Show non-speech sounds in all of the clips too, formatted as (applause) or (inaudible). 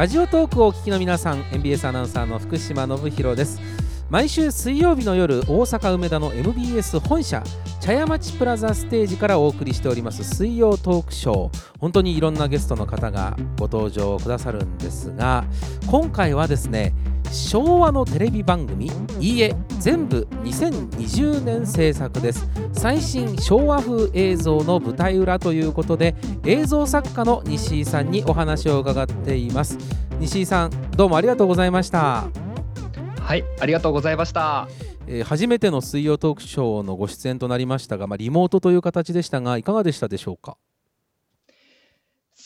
ラジオトークをお聞きの皆さん MBS アナウンサーの福島信弘です。毎週水曜日の夜大阪梅田の MBS 本社茶屋町プラザステージからお送りしております水曜トークショー。本当にいろんなゲストの方がご登場くださるんですが今回はですね昭和のテレビ番組いいえ全部2020年制作です。最新昭和風映像の舞台裏ということで映像作家の西井さんにお話を伺っています。西井さんどうもありがとうございました。はいありがとうございました。えー初めての水曜トークショーのご出演となりましたが、まあ、リモートという形でしたがいかがでしたでしょうか？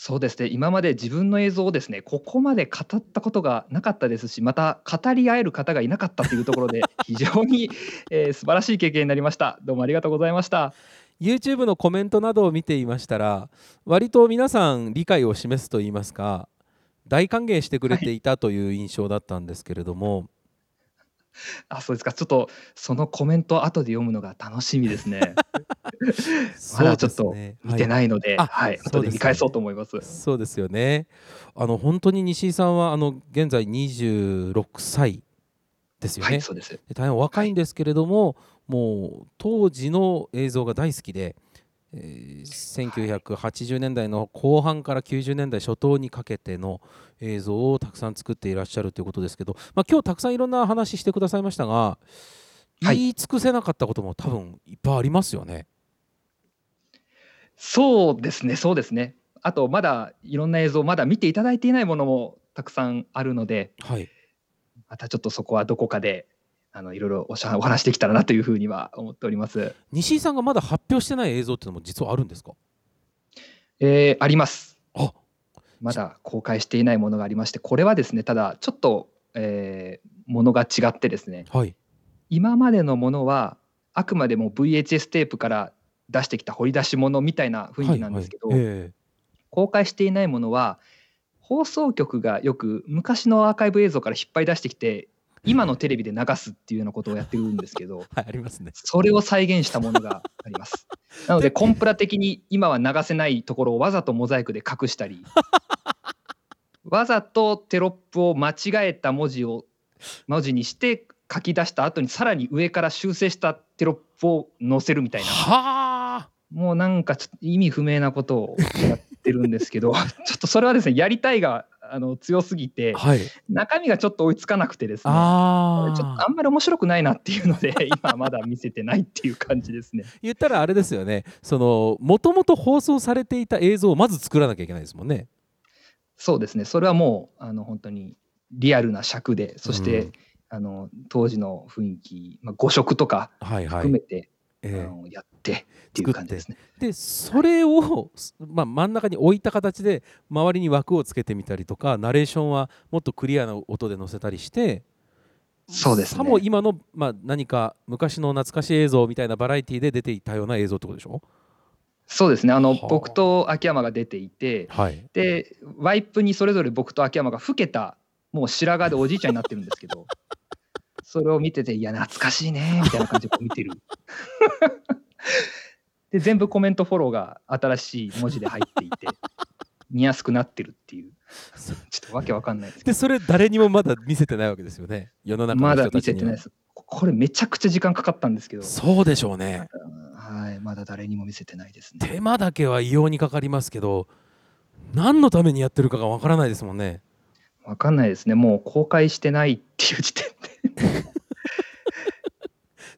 そうですね。今まで自分の映像をですねここまで語ったことがなかったですしまた語り合える方がいなかったというところで (laughs) 非常に、えー素晴らしい経験になりました。どうもありがとうございました。YouTube のコメントなどを見ていましたら割と皆さん理解を示すといいますか大歓迎してくれていたという印象だったんですけれども、(laughs) あそうですか。ちょっとそのコメント後で読むのが楽しみですね。(laughs) まだちょっと見ていないので、あはい、そうですよね。後で見返そうと思います。そうですよね。あの本当に西井さんはあの現在26歳ですよね、はい、そうです。で大変お若いんですけれども、もう当時の映像が大好きで、えー1980年代の後半から90年代初頭にかけての映像をたくさん作っていらっしゃるということですけど、まあ、今日たくさんいろんな話してくださいましたが、はい言い尽くせなかったことも多分いっぱいありますよね。そうですね、そうですね。あとまだいろんな映像まだ見ていただいていないものもたくさんあるので、はい、またちょっとそこはどこかであのいろいろおしゃお話できたらなというふうには思っております。西井さんがまだ発表してない映像っていうのも実はあるんですか？えーあります。あまだ公開していないものがありまして、これはですね、ただちょっと、えーものが違ってですね、はい今までのものはあくまでも VHS テープから出してきた掘り出し物みたいな雰囲気なんですけど、はいはいえ公開していないものは放送局がよく昔のアーカイブ映像から引っ張り出してきて今のテレビで流すっていうようなことをやってるんですけどえはいありますね。それを再現したものがあります。(laughs) なのでコンプラ的に今は流せないところをわざとモザイクで隠したり (laughs) わざとテロップを間違えた文字を文字にして書き出した後にさらに上から修正したテロップを載せるみたいなはあもうなんかちょっと意味不明なことをやってるんですけど (laughs) ちょっとそれはですねやりたいがあの強すぎてはい。中身がちょっと追いつかなくてですね。あちょっとああんまり面白くないなっていうので (laughs) 今はまだ見せてないっていう感じですね。言ったらあれですよね。そのもともと放送されていた映像をまず作らなきゃいけないですもんね。そうですね。それはもうあの本当にリアルな尺でそして、うん。あの当時の雰囲気、まあ、誤色とかはいはい。含めて、えあのやってっていう感じですね。えでそれを、まあ、真ん中に置いた形で周りに枠をつけてみたりとかナレーションはもっとクリアな音で載せたりしてそうですね。さも今の、まあ、何か昔の懐かしい映像みたいなバラエティで出ていたような映像ってことでしょ？そうですね。あのはあ。僕と秋山が出ていてはい。でワイプにそれぞれ僕と秋山が老けたもう白髪でおじいちゃんになってるんですけどそれを見てて「いや懐かしいね」(laughs) みたいな感じで見てる。(laughs) で全部コメントフォローが新しい文字で入っていて (laughs) 見やすくなってるっていうちょっとわけわかんないですけでそれ誰にもまだ見せてないわけですよね世の中まだ見人たちにはせてないです。これめちゃくちゃ時間かかったんですけど、そうでしょうねはい、まだ誰にも見せてないですね。手間だけは異様にかかりますけど何のためにやってるかがわからないですもんねわかんないですね。もう公開してないっていう時点で。(laughs)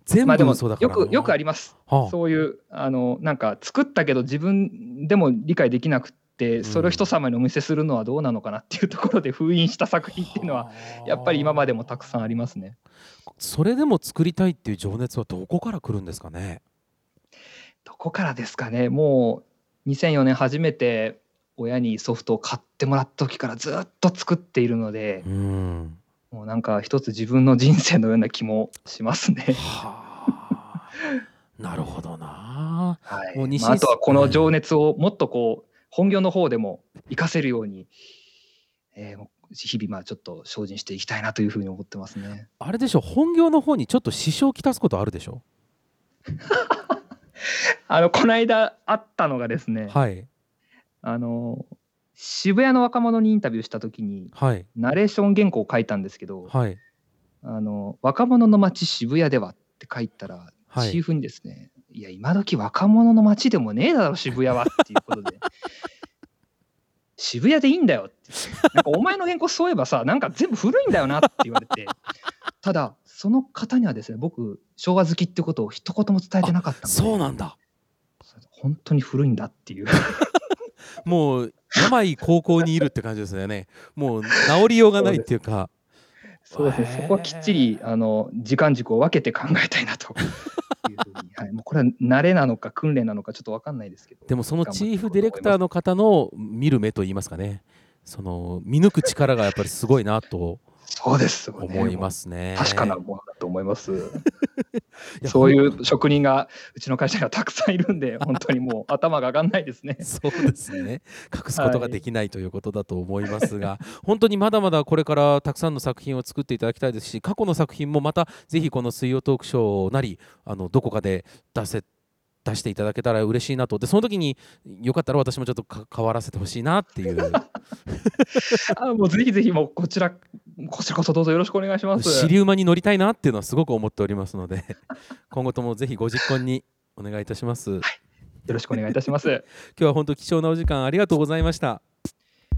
全まあでも部そうだからよくよくありります。はあ。そういうあのなんか作ったけど自分でも理解できなくってそれを人様にお見せするのはどうなのかなっていうところで封印した作品っていうのはやっぱり今までもたくさんありますね。それでも作りたいっていう情熱はどこから来るんですかね？どこからですかね？もう2004年初めて親にソフトを買ってもらった時からずっと作っているのでうんもうなんか一つ自分の人生のような気もしますね。はあ。なるほどな。はい。まあ、あとはこの情熱をもっとこう本業の方でも活かせるように、えー日々まあちょっと精進していきたいなというふうに思ってますね。あれでしょ本業の方にちょっと支障をきたすことあるでしょ (laughs) あのこの間あったのがですね、はい。あの渋谷の若者にインタビューした時にはい。ナレーション原稿を書いたんですけど、はい。あの若者の街渋谷ではって書いたら、はい。チーフにですね、いや今時若者の街でもねえだろ渋谷はっていうことで。(laughs) 渋谷でいいんだよって。なんかお前の原稿そういえばさなんか全部古いんだよなって言われて。ただその方にはですね僕昭和好きってことを一言も伝えてなかったのでそうなんだ。本当に古いんだっていう。(laughs) もう病高校にいるって感じですよね。もう治りようがないっていうか。そうです。ね、そこはきっちりあの時間軸を分けて考えたいなと。(laughs) いうふうに、はい、もうこれは慣れなのか訓練なのかちょっと分かんないですけど。でもそのチーフディレクターの方の見る目といいますかね。その見抜く力がやっぱりすごいなとそうです、ね、思いますね。確かなものだと思います。(laughs) やそういう職人がうちの会社にはたくさんいるんで、(laughs) 本当にもう頭が上がんないですね。そうですね隠すことができないということだと思いますが、(laughs) 本当にまだまだこれからたくさんの作品を作っていただきたいですし過去の作品もまたぜひこの水曜トークショーなりあのどこかで出せ出していただけたら嬉しいなとでその時によかったら私もちょっとか変わらせてほしいなっていう (laughs) あもうぜひぜひもうこちらこちらこそどうぞよろしくお願いします。尻馬に乗りたいなっていうのはすごく思っておりますので (laughs) 今後ともぜひご実行にお願いいたします。今よろしくお願いいたします。(laughs) 日は本当貴重なお時間ありがとうございました。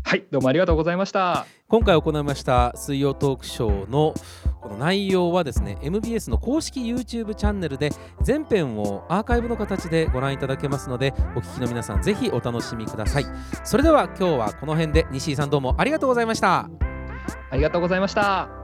はい、どうもありがとうございました。今回行いました水曜トークショーのこの内容はですね MBS の公式 YouTube チャンネルで全編をアーカイブの形でご覧いただけますのでお聞きの皆さんぜひお楽しみくださいそれでは今日はこの辺で西井さんどうもありがとうございましたありがとうございました。